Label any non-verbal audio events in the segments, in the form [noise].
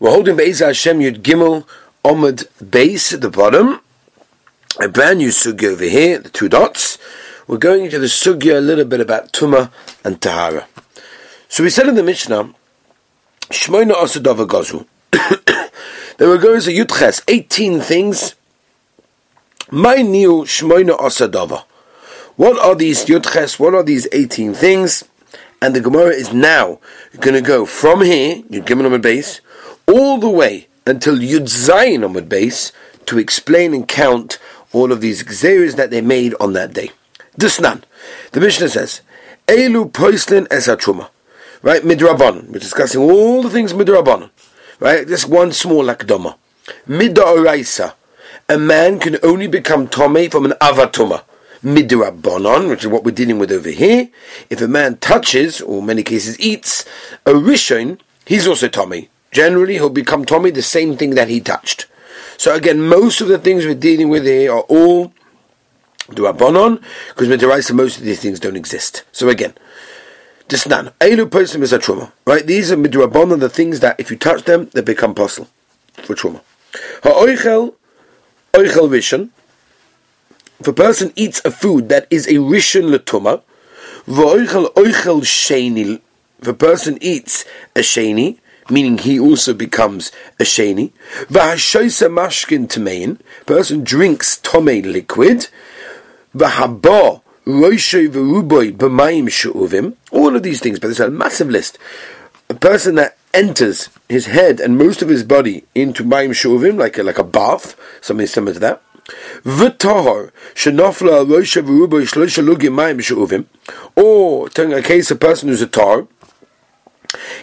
We're holding Be'ez Hashem Yud Gimel Omid base at the bottom. A brand new sugya over here, the two dots. We're going into the sugya a little bit about Tuma and Tahara. So we said in the Mishnah, Shmoina Osadova Gozu. [coughs] there were goes a Yutches, 18 things. My new Shmoina Osadova. What are these Yutches? What are these 18 things? And the Gemara is now going to go from here, Yud Gimel Omid base, all the way until Yud Zayin Amud base to explain and count all of these xeris that they made on that day. This Disnan. The Mishnah says, Elu poislin es Right, midrabanon. We're discussing all the things midrabanon. Right, just one small akdoma. Midoraisa. A man can only become tome from an avatuma. Midrabanon, which is what we're dealing with over here. If a man touches, or in many cases eats, a rishon, he's also tome. Generally, he'll become Tommy the same thing that he touched. So again, most of the things we're dealing with here are all Durabonon, because Midiraisa, most of these things don't exist. So again, just Disnan, Eilu person is a trauma. Right? These are Midrabonon, the things that if you touch them, they become possible for trauma. Ha'oichel, oichel rishon. If a person eats a food that is a rishon letuma, v'oichel oichel sheni. If a person eats a sheni, meaning he also becomes a sheni. V'hashoisa mashkin tamein, person drinks tome liquid. V'haba roishay v'ruboy b'mayim shu'uvim. All of these things, but there's a massive list. A person that enters his head and most of his body into mayim shu'uvim, like a, like a bath, something similar to that. V'tahor shenofla roishay v'ruboy shloisha lugim mayim shu'uvim. Or, telling a case, a person who's a tar,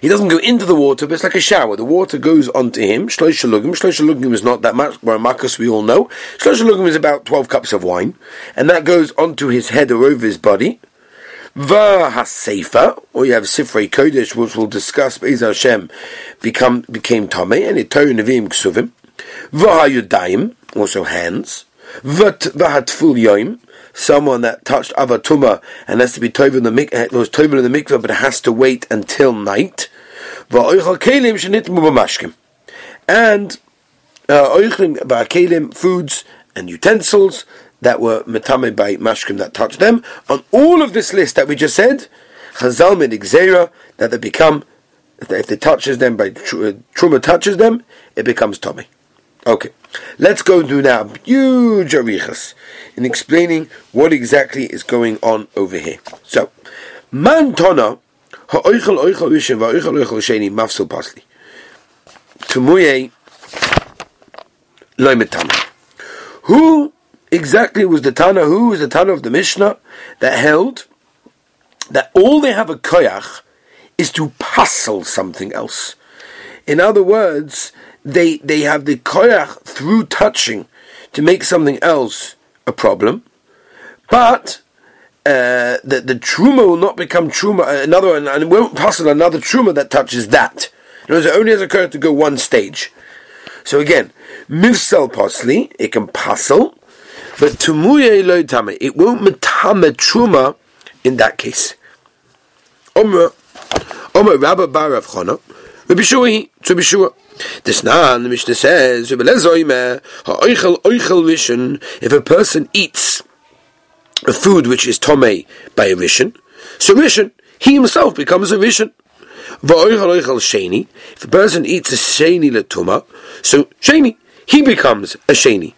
he doesn't go into the water, but it's like a shower. The water goes onto him. Shlosh shalugim. Shlosh shalugim is not that much. Baramakos, we all know. Shlosh shalugim is about 12 cups of wine. And that goes onto his head or over his body. Vahasefa, or you have Sifrei Kodesh, which we'll discuss, Be'ez Hashem, become, became Tomei, and it Torah Nevi'im Ksuvim. Vahayudayim, also hands. Vat vahatful Yoim, someone that touched avatuma and has to be toivel in the mik- eh, was in the mikveh, but has to wait until night. And uh, foods and utensils that were metame by mashkim that touched them. On all of this list that we just said, chazal mid that they become if it touches them by uh, truma touches them, it becomes tummy. Okay, let's go do now huge arichas in explaining what exactly is going on over here. So, man tona ha'oichel oichel rishon va'oichel oichel sheni mafsul pasli. Tumuye loimetama. Who exactly was the Tana? Who was the Tana of the Mishnah that held that all they have a koyach is to puzzle something else? In other words, they they have the koyach through touching to make something else a problem, but uh, the the truma will not become truma uh, another and it won't pass another truma that touches that. In other words, it only has occurred to go one stage. So again, mifsal posli it can passel, but tumuye loitame it won't metame truma in that case. Omer Omer Rabba Bar Chana Rabbi Shui to be sure. This now the Mishnah says, if a person eats a food which is tome by a rishon, so rishon, he himself becomes a rishon. If a person eats a sheni letuma, so sheni, he becomes a sheni.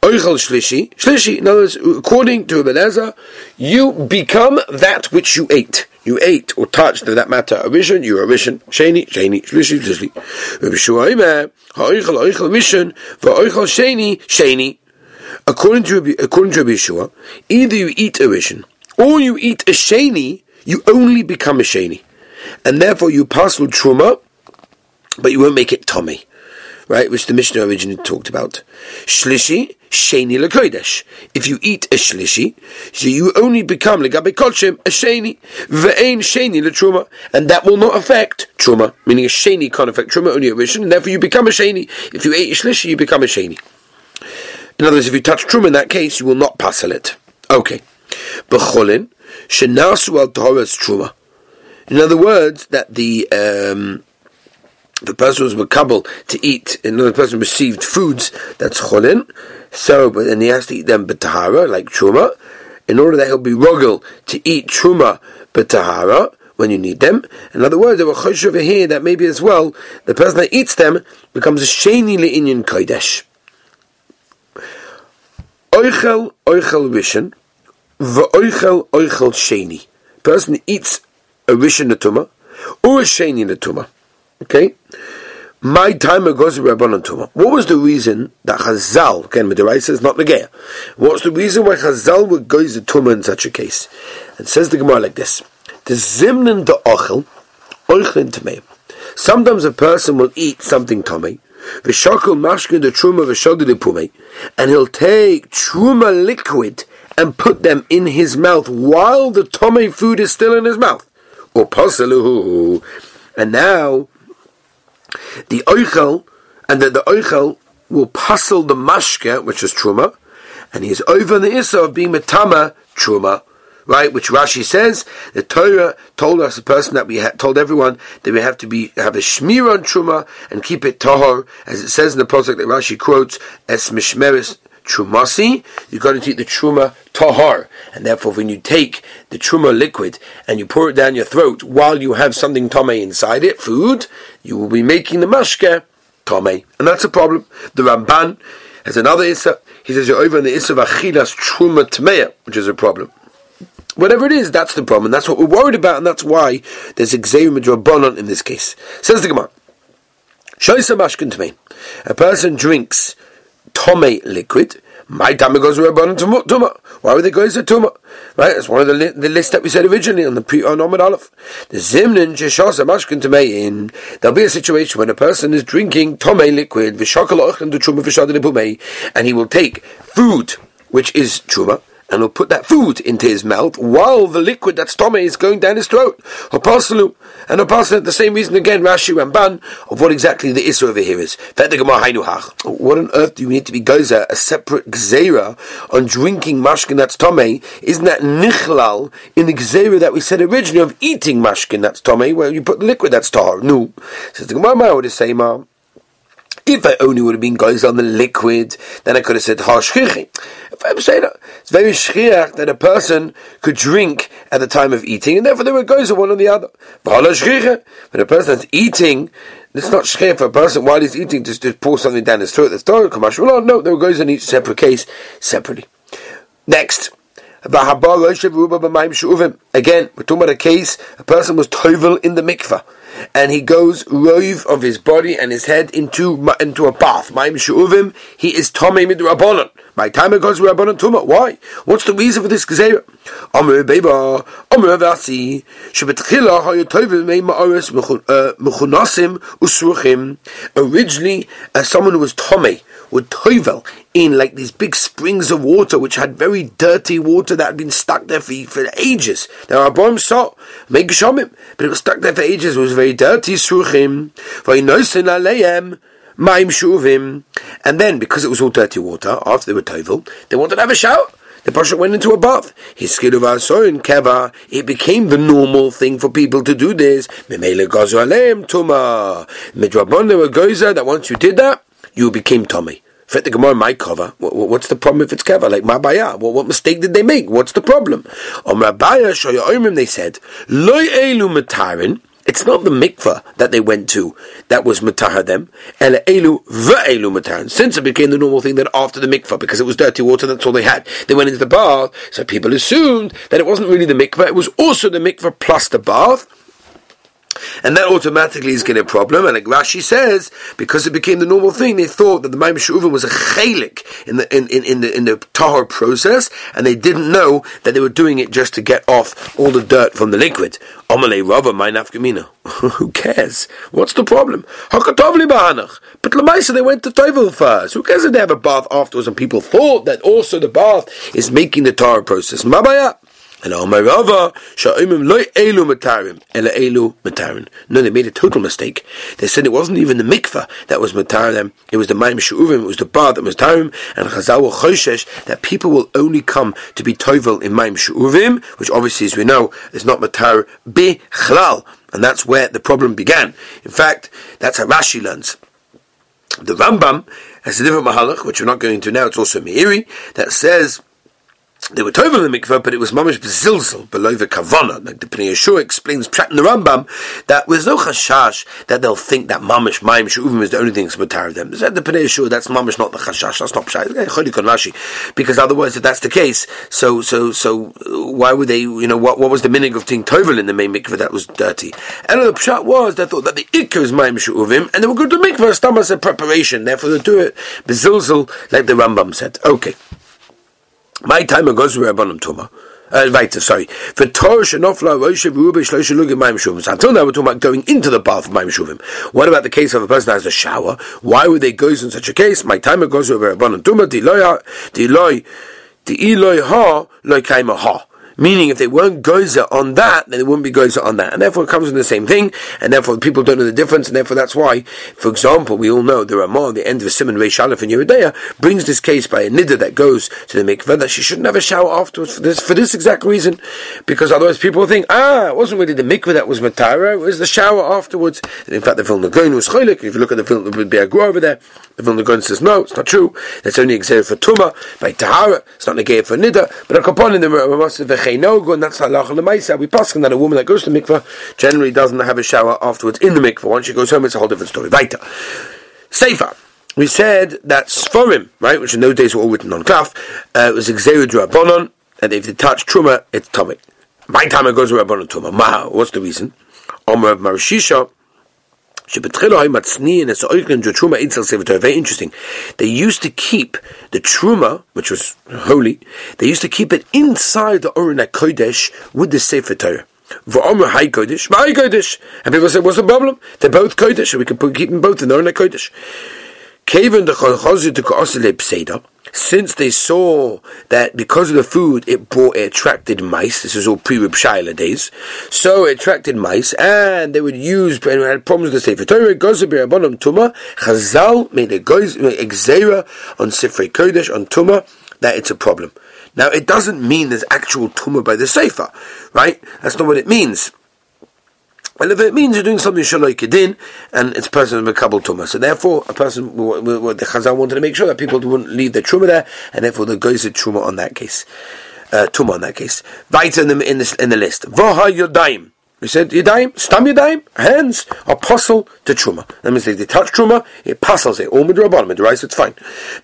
Oichel shlishi, shlishi. In other words, according to Eliezer, you become that which you ate you ate or touched, that matter, a rishon, you're a rishon. Sheni, sheni, shlishi, shlishi. Rabbi Shua Omer, ha'oichel, oichel rishon, va'oichel sheni, sheni. According to according to Rabbi Shua, either you eat a rishon, or you eat a sheni, you only become a sheni. And therefore you pass through truma, but you won't make it tummy right, which the Mishnah originally talked about. Shlishi, sheni lekodesh. If you eat a shlishi, so you only become legabe kolshem a sheni, ve'ein sheni letruma, and that will not affect truma, meaning a sheni can't affect truma, only rishon, and therefore you become a sheni. If you ate a shlishi, you become a sheni. In other words, if you touch truma in that case, you will not passel it. Okay. B'cholin, shenasu al truma. In other words, that the um, the person was makabel to eat, and another person received foods that's cholin, so but then he has to eat them betahara, like truma, in order that he'll be rogel to eat truma betahara when you need them. In other words, there were chosh over here that maybe as well the person that eats them becomes a sheni le'inyan kodesh. Oichel oichel rishon, v'oichel oichel sheni. Person eats a rishon netuma or a sheni netuma. Okay? My time goes to Rabbanon Tuma. What was the reason that Chazal, again, Midirai says not Negea, what's the reason why Chazal would go to Tuma in such a case? And says the Gemara like this The Zimnin de Ochel, Oichlin Tamei. Sometimes a person will eat something Tomei, V'shakul mashkin the truma v'shadu the pume, and he'll take truma liquid and put them in his mouth while the tome food is still in his mouth. Or pasaluhu. And now the oichel, and that the oichel will puzzle the mashke, which is truma, and he is over in the issa of being metama truma, right? Which Rashi says the Torah told us, the person that we ha- told everyone that we have to be have a shmir on truma and keep it tahor, as it says in the project that Rashi quotes, "Es mishmeris trumasi." You're going to eat the truma tahar, and therefore, when you take the truma liquid and you pour it down your throat while you have something tome inside it, food, you will be making the mashke tome, and that's a problem. The Ramban has another issa. He says you're over in the issa of achilas truma tmeya, which is a problem. Whatever it is, that's the problem, and that's what we're worried about, and that's why there's drabonon in this case. Says the Gemara, Shoysa mashkin tmei. A person drinks tome liquid. My time goes rabbanon tuma. Why would they go to tuma? Right, it's one of the, li- the list that we said originally on the pre on Omid Aleph. The zimnin sheshasa mashkin in. There'll be a situation when a person is drinking tome liquid v'shakal and the truma v'shadin and he will take food which is truma and he'll put that food into his mouth while the liquid that's tome is going down his throat. Apostle and apostle the same reason again, Rashi Ramban of what exactly the issue over here is. What on earth do you need to be gozer a separate gzera on drinking mashkin that's tome? Isn't that nichlal in the gzera that we said originally of eating mashkin that's tome, where you put the liquid that's tar? No. Says the Gemara, would say, Ma. If I only would have been guys on the liquid, then I could have said hashchichi. If I'm saying it's very shchiach that a person could drink at the time of eating, and therefore there were guys one or the other. But a person that's eating, it's not shchiach for a person while he's eating just to pour something down his throat. That's Torah oh, commercial. No, there were guys in each separate case separately. Next. Again, we're talking about a case, a person was tovel in the mikvah and he goes rove of his body and his head into into a bath. Ma'im shu'uvim, he is tomei midrabanon. My time it goes rabbanon tuma. Why? What's the reason for this gezerah? Amr beba, Amr vasi, shebetchila hayotovim mei ma'aris uh, mechunasim usruchim. Originally, as someone who was tomei would toivel in like these big springs of water which had very dirty water that had been stuck there for, for ages. Are bombs saw make shomim, but it was stuck there for ages. It was very dirty. Sruchim, vaynosin aleim. Maim shuvim, and then because it was all dirty water after they were tovel, they wanted to have a shower. The Pasha went into a bath. His in keva. It became the normal thing for people to do this. Memele gozu aleim tuma. Midrabon there were that once you did that, you became Tommy. Fit the Gemara my cover. What's the problem if it's keva? Like Mabaya. Well, what mistake did they make? What's the problem? Om Rabaya Shoya they said, Loy Elu Matarin. It's not the mikvah that they went to that was matahar them. El elu ve'elu matahar. Since it became the normal thing that after the mikvah, because it was dirty water, that's all they had. They went into the bath, so people assumed that it wasn't really the mikvah, it was also the mikvah plus the bath and that automatically is going to be a problem. And like Rashi says, because it became the normal thing, they thought that the Maim Shuvim was a chelik in the in, in, in the in the tahor process, and they didn't know that they were doing it just to get off all the dirt from the liquid. Omale Rava, my nafkamina. [laughs] Who cares? What's the problem? Hakatovli. But Lamaisa, they went to Toivel first. Who cares if they have a bath afterwards? And people thought that also the bath is making the tahor process. Mabaya. And Omar Rava, Sha'imim loy elu matarim, ela elu matarim. No, they made a total mistake. They said it wasn't even the mikvah that was matarim, it was the maim shu'uvim, it was the bar that was tarim, and Chazal choshesh that people will only come to be toivel in maim shu'uvim, which obviously, as we know, is not matar bi chlal. And that's where the problem began. In fact, that's how Rashi learns. The Rambam has a different mahalach, which we're not going into now. It's also Meiri that says they were tovel in the mikveh, but it was mamish bezilzel below the kavana. Like the Pnei Yeshua explains Pshat in the Rambam that there's no chashash that they'll think that mamish mayim shuvim is the only thing that's matar them. Said the Pnei Yeshua that's mamish not the chashash. That's not pshat. Because otherwise, if that's the case, so so so why would they? You know what? What was the meaning of being tovel in the main mikveh that was dirty? And the pshat was they thought that the ikka is mayim shuvim, and they were going to mikveh stamas a preparation. Therefore, they do it bezilzel like the Rambam said. Okay. My time goes to Rabbanim Tuma. Uh, weiter, sorry. For Torah shenofla roishev rube shloishe lugim mayim shuvim. Until now, we're talking about going into the bath of mayim shuvim. What about the case of a person that has a shower? Why would they go in such a case? My time goes to Rabbanim Tuma. Di loy, di loy, di loy ha, loy kaima ha. Meaning, if they weren't gozer on that, then it wouldn't be gozer on that. And therefore, it comes from the same thing, and therefore, people don't know the difference, and therefore, that's why, for example, we all know the Ramah, the end of Simon Reish Aleph in Yoreh De'ah, brings this case by a nidda that goes to the mikveh that she shouldn't have a shower afterwards for this, for this exact reason, because otherwise people think, ah, it wasn't really the mikveh that was matara, it was the shower afterwards. And in fact, the Vilna Gaon was chaylik. If you look at the film, would Vilna Be'agro over there, the Vilna Gaon says, no, it's not true. That's only exerted for Tuma, by Tahara, it's not negated for nidda, but a kapon in the Ramah, and that's halacha lemaisa. We pass that a woman that goes to mikveh generally doesn't have a shower afterwards in the mikveh. Once she goes home, it's a whole different story. Weiter. Sefer. We said that Sforim, right, which in those days were all written on cloth, uh, was Xeru Drabonon, and if they touch Truma, it's Tomik. My time it goes to Rabbanon Truma. Maha, what's the reason? Omer of Mesharshiya, very interesting. They used to keep the truma, which was holy, they used to keep it inside the Oren Kodesh with the Sefer Torah. V'omer Hay Kodesh, Hay Kodesh. And people said, what's the problem? They're both Kodesh, so we can keep them both in the Oren Kodesh. Since they saw that because of the food it brought it attracted mice. This is all pre-Rib days, so it attracted mice, and they would use and had problems with the Sefer Torah. Abanom Tuma Chazal made a exera on Sefer Kodesh on Tuma that it's a problem. Now it doesn't mean there's actual Tuma by the Sefer, right? That's not what it means. Well, if it means you're doing something shaloi kedin, and it's person kabul tumah, so therefore a person, what the Chazal wanted to make sure that people wouldn't leave their truma there, and therefore the goes a truma on that case, uh, tumah on that case. The in the, in the list. Voha yodaim. We said Yadayim, Stam Yadayim, hands are apostle to Truma. That means if they touch Truma, it apostles it. All Midrabanim, Midrash, it's fine.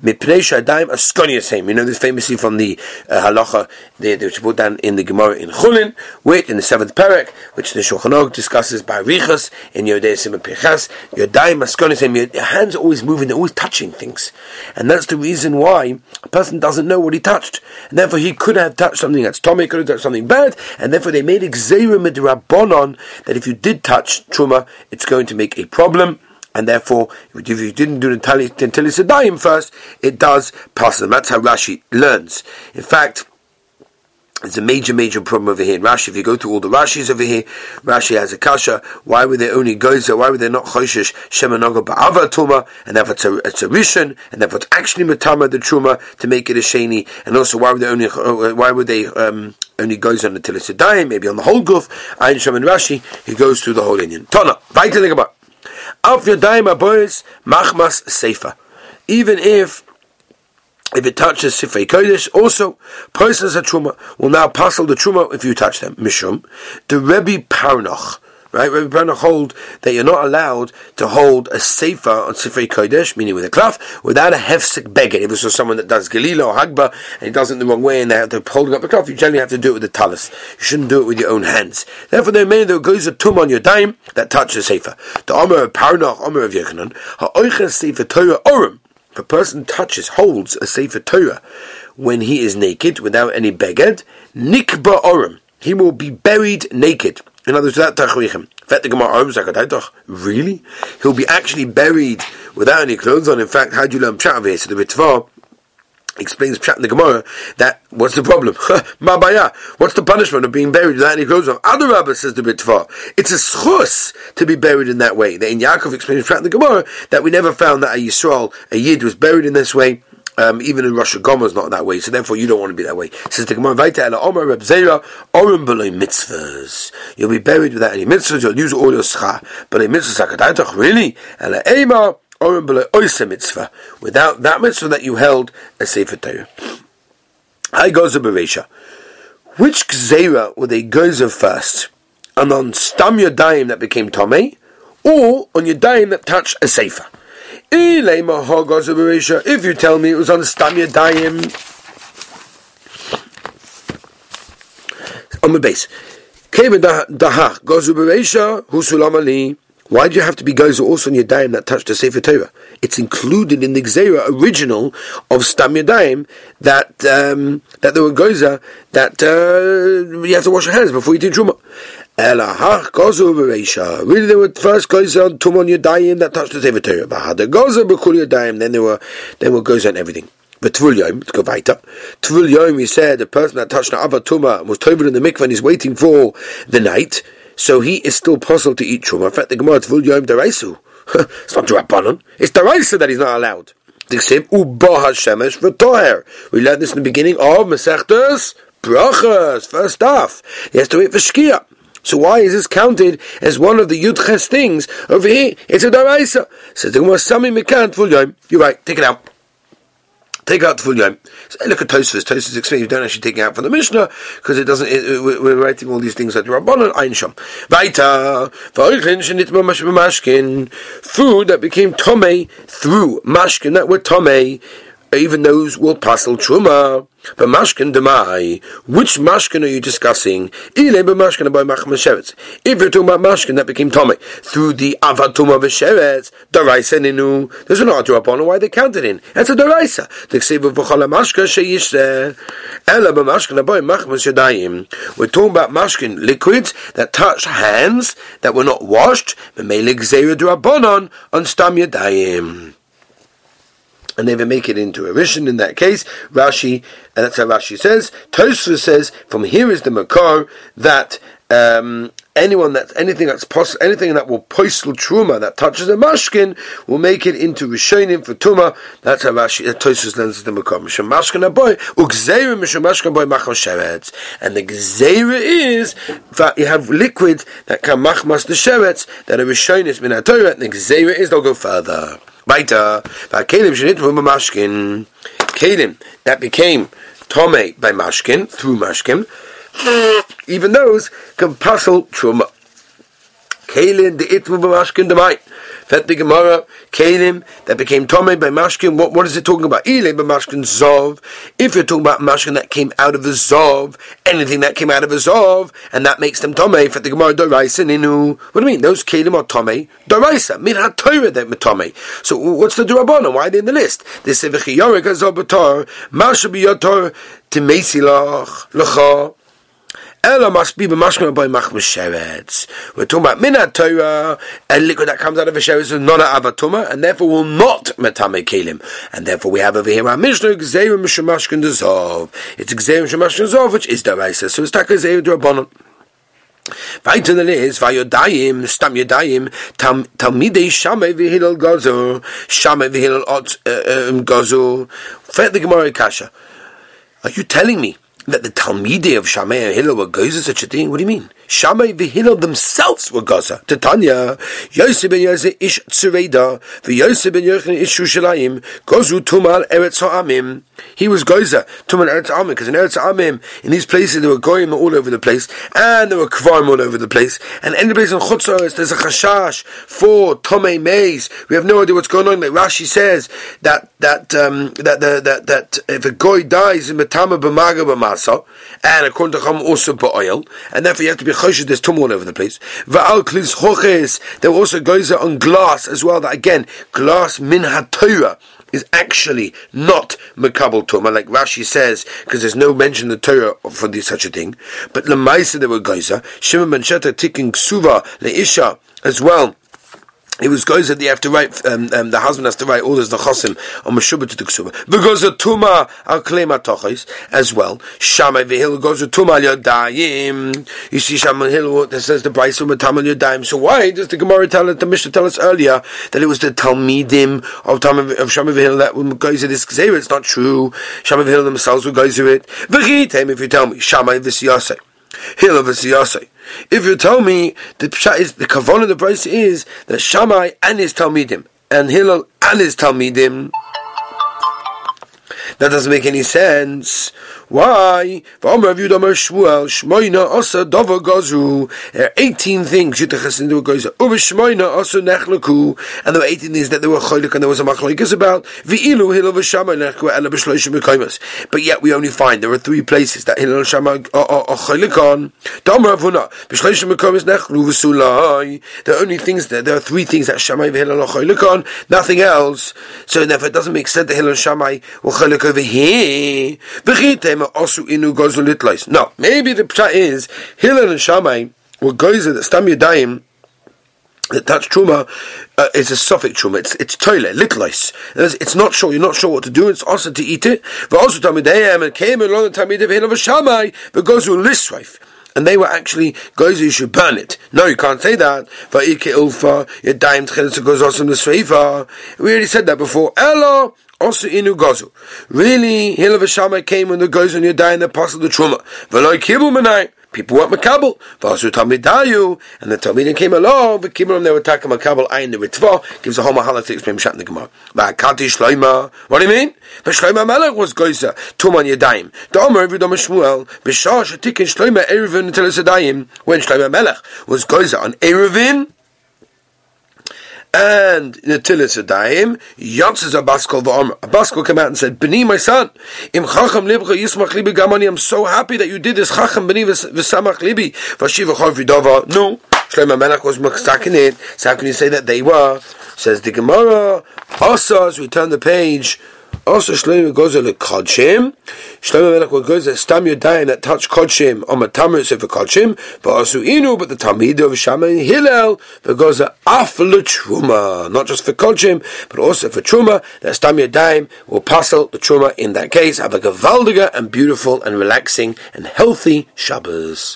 Mipnei Shadayim, Askonia same. You know this famously from the uh, halacha, they, they put down in the Gemara in Chulin, which in the seventh parak, which the Shulchan discusses by Richas, in Yodei Simon Pechas, Yadayim, Askonia same. Your hands are always moving, they're always touching things. And that's the reason why a person doesn't know what he touched. And therefore he could have touched something that's Tommy, could have touched something bad, and therefore they made Xera Midrabon on that if you did touch truma, it's going to make a problem, and therefore, if you didn't do a daim first, it does pass them. That's how Rashi learns. In fact, there's a major, major problem over here in Rashi. If you go through all the Rashis over here, Rashi has a kasha. Why would they only gozer? Why would they not choshesh shemanoga ba'ava tuma? And therefore it's a, it's a rishon, and therefore it's actually matama the truma to make it a sheni. And also, why would they only? Uh, why would they um, only goes on until it's a dime? Maybe on the whole guf. Ayin Shem and Rashi, he goes through the whole Indian. Tana, weiter about. Auf your dime, boys, machmas seifa. Even if if it touches Sifrei Kodesh, also, persons at Truma will now passel the Truma if you touch them. Mishum. The Rebbe Parnoch. Right? Rebbe Parnoch hold that you're not allowed to hold a Sefer on Sifrei Kodesh, meaning with a cloth, without a hefsek beged. If it's someone that does Galila or Hagba, and he does it the wrong way, and they have to hold up the cloth, you generally have to do it with the talis. You shouldn't do it with your own hands. Therefore, there may there goes a tum on your dime that touches Sefer. The Omer of Parnoch, Omer of Yechanan, ha'oiches Sefer Torah Orim. A person touches, holds a Sefer Torah when he is naked, without any beged, nikba orim, he will be buried naked. In other words, without tachrichim. Really? He'll be actually buried without any clothes on. In fact, how do you learn pshat? So the Ritva explains pshat in the Gemara that what's the problem? [laughs] Mabaya. What's the punishment of being buried without any clothes on? Other Rabbi says the Ritva. It's a schus to be buried in that way. In Yaakov explains pshat in the Gemara that we never found that a Yisrael, a Yid, was buried in this way Um, even in Russia, Gomer not that way, so therefore you don't want to be that way. Says the Gemara, Omer mitzvahs. You'll be buried without any mitzvahs, you'll use all your schar. Below mitzvahs, hakadaitach, really? Ela Ema, Below oise mitzvah. Without that mitzvah that you held, a Sefer Torah. I to Beresha. Which gzera were they gozer first? And on Stam Yodayim that became Tomei, or on Yodayim that touched a Sefer? If you tell me it was on Stam Yadayim, on the base. Why do you have to be gozer also on Yadayim that touched the Sefer Torah? It's included in the Gzera original of Stam Yadayim that um, that there were gozer that uh, you have to wash your hands before you do Truma. Elahach gozu b'reisha. Really, they were first gozer on tumon yadayim that touched the Sefer Torah. But the gozer b'kul yadayim, then there were then were gozer on everything. But Yom, let's go weiter. Tvul Yom, he said, the person that touched the Abba Tuma was tover in the mikvah and he's waiting for the night, so he is still possible to eat Truma. In fact, the Gemara Tvul Yom Deraisu. [laughs] it's not Drabanon. It's Deraisa that he's not allowed. The Ksiv, Uba HaShemesh V'toher. We learned this in the beginning of Masechtas Brachas, first off. He has to wait for Shkia. So why is this counted as one of the Yudches things over here? It's a Daraisa. Says the Gemara, Sami Mekant Tvul Yom. You're right, take it out. Take out tvul yom. So look at Tosfos. Tosfos explains you don't actually take it out from the Mishnah because it doesn't. It, we're writing all these things at the Rabbanon Einsham. Weiter. Food that became tomei through mashkin that were tomei even those will passel truma. But mashkin demai, which mashkin are you discussing? If you're talking about mashkin that became tomei through the avatuma v'sheretz, daraisa ninu. There's an argue upon why they counted in. That's a daraisa. The ksiv v'chala mashka sheyishzeh. Ela b'mashkin aboy machmas yadayim. We're talking about mashkin liquids that touch hands that were not washed. V'meilig zera drabonon on stam yadayim and they even make it into a rishon in that case. Rashi, and that's how Rashi says. Tosfos says from here is the makar that um, anyone that anything that's possible, anything that will postal truma that touches a mashkin will make it into rishonim for tuma. That's how Rashi uh, Tosfos learns the makar. Misham mashkin boy ugzeira misham mashkin boy machal sheretz, and the gzeira is that you have liquid that can machmas the sheretz that are rishonis min Torah, and the gzeira is they'll go further. Weiter, Kelim shenitvu mashkin, Kelim that became tome by mashkin through mashkin, even those can passel truma. Kelim the itvu b'mashkin demai. Fet the Gemara, Kalim, that became Tomei by Mashkin. What, what is it talking about? Ile by Mashkin Zov. If you're talking about Mashkin that came out of a Zov, anything that came out of a Zov, and that makes them Tomei, Fet the Gemara, Doraisa Ninu. What do you mean? Those Kalim are Tomei, Doraisa. Min HaTorah, they're Tomei. So what's the Durabana? Why are they in the list? They say, V'chiyorik HaZobator, Masha Biyotor, Timesilach, L'cha, Ella must be b'mashkin by machmas sheretz. We're talking about minat Torah, a liquid that comes out of a sheretz is not an avatuma, and therefore will not metame kelim. And therefore we have over here our Mishnah, Gzerim Shemashkin Dezov. It's Gzerim Shemashkin Dezov, which is Daraisa. So it's Taka Gzerim Drabonon. Weiter than is, Vayodayim, Stam Yodayim, Talmidei Shamei V'Hilal Gozu, Shamei V'Hilal Ot uh, um, Gozu. Fet the Gemara Kasha. Are you telling me that the Talmidei of Shammai and Hillel were Gozer such a thing? What do you mean? Shammai and Hillel themselves were Gaza. Tanya, Yosef ben Yosef ish Tsureda, Yosef ben Yochanan ish Shushalayim, Gozu Tumal Eretz Ha'amim. He was Gozer, Tumal Eretz Ha'amim, because in Eretz Ha'amim, in these places there were Goyim all over the place, and there were Kvarim all over the place, and any place in Chutzos, there's a Chashash for Tomei Maze. We have no idea what's going on. Like Rashi says that that um, that, that that that if a Goy dies in Matama B'Maga B'Masa, and according to Chum also Ba'oil, and therefore you have to be choshed, there's tum all over the place. Va'al klis choches, there were also goes on glass as well, that again, glass min ha-Torah is actually not makabel tuma, like Rashi says, because there's no mention in the Torah for this, such a thing. But lemaisa there were geyser, Shimon ben Sheta tikkun ksuva leisha as well it was goes that they have to write. Um, um, the husband has to write all this the chosim on meshubah to the ksuba because the tuma al klema tochis as well. Shammai v'hil goes to tuma yodayim. You see Shammai Hill that says the brayso matam al yodayim. So why does the Gemara tell it? The Mishnah tell us earlier that it was the talmidim of Tam of Shammai v'hil that goes to this gzeira. It's not true. Shammai v'hil themselves will go to it. V'chitem if you tell me Shammai v'siyasei. Hill of Siyasei. If you tell me the pshat is the kavan of the price is that Shammai and his Talmidim and Hillel and his Talmidim. That doesn't make any sense. Why? There are 18 things and there were 18 things that there were cholik and there was a machloikas about. But yet we only find there are three places that Hillel Shama are cholik on. The only things that there are three things that Shammai and Hillel are cholik on, nothing else. So therefore it doesn't make sense that Hillel Shammai were cholik No, maybe the pshat is Hillel and Shammai were gozer that stam yadayim that touch truma uh, is a suffix truma. It's it's toilet litlois. It's not sure. You're not sure what to do. It's also to eat it. But also tamidayim and came along the tamid of Hillel and Shammai but gozu lisraif and they were actually guys you should burn it. No, you can't say that. We already said that before. Ella also inu gozu. Really, Hilav Shama came when the on your die and the apostle the truma. Veloy kibul manai. People weren't makabel. Vasu tamidayu, and the talmidim came along. But kibbutz they were taking makabel. Ayin the ritva gives a whole mahala to explain shat in the gemara. Kati shloima. What do you mean? But shloima melech was goiza tuman yadayim. Domer every domer shmuel. B'shah shetikin shloima erevin until When shloima melech was goiza on erevin and Natilis Adayim, Yontzes Abaskol V'Omer. Abaskol came out and said, B'ni, my son, Im Chacham Libcha Yismach Libi Gamani, I'm so happy that you did this Chacham B'ni V'Samach Libi, V'Shiva Chor V'Dova. No, Shlomo Melech was in it, so how can you say that they were? Says the Gemara, also as we turn the page, also, Shlomo goes to Kodshim. Shlomo Melech goes to Stam Yodayim that touch Kodshim on the Tamar Sefer Kodshim. But also Inu, but the Talmid of Shammai and Hillel goes to Afle Truma, not just for Kodshim, but also for Truma. That Stam Yodayim will passel the Truma in that case. Have a gavaldiga and beautiful and relaxing and healthy Shabbos.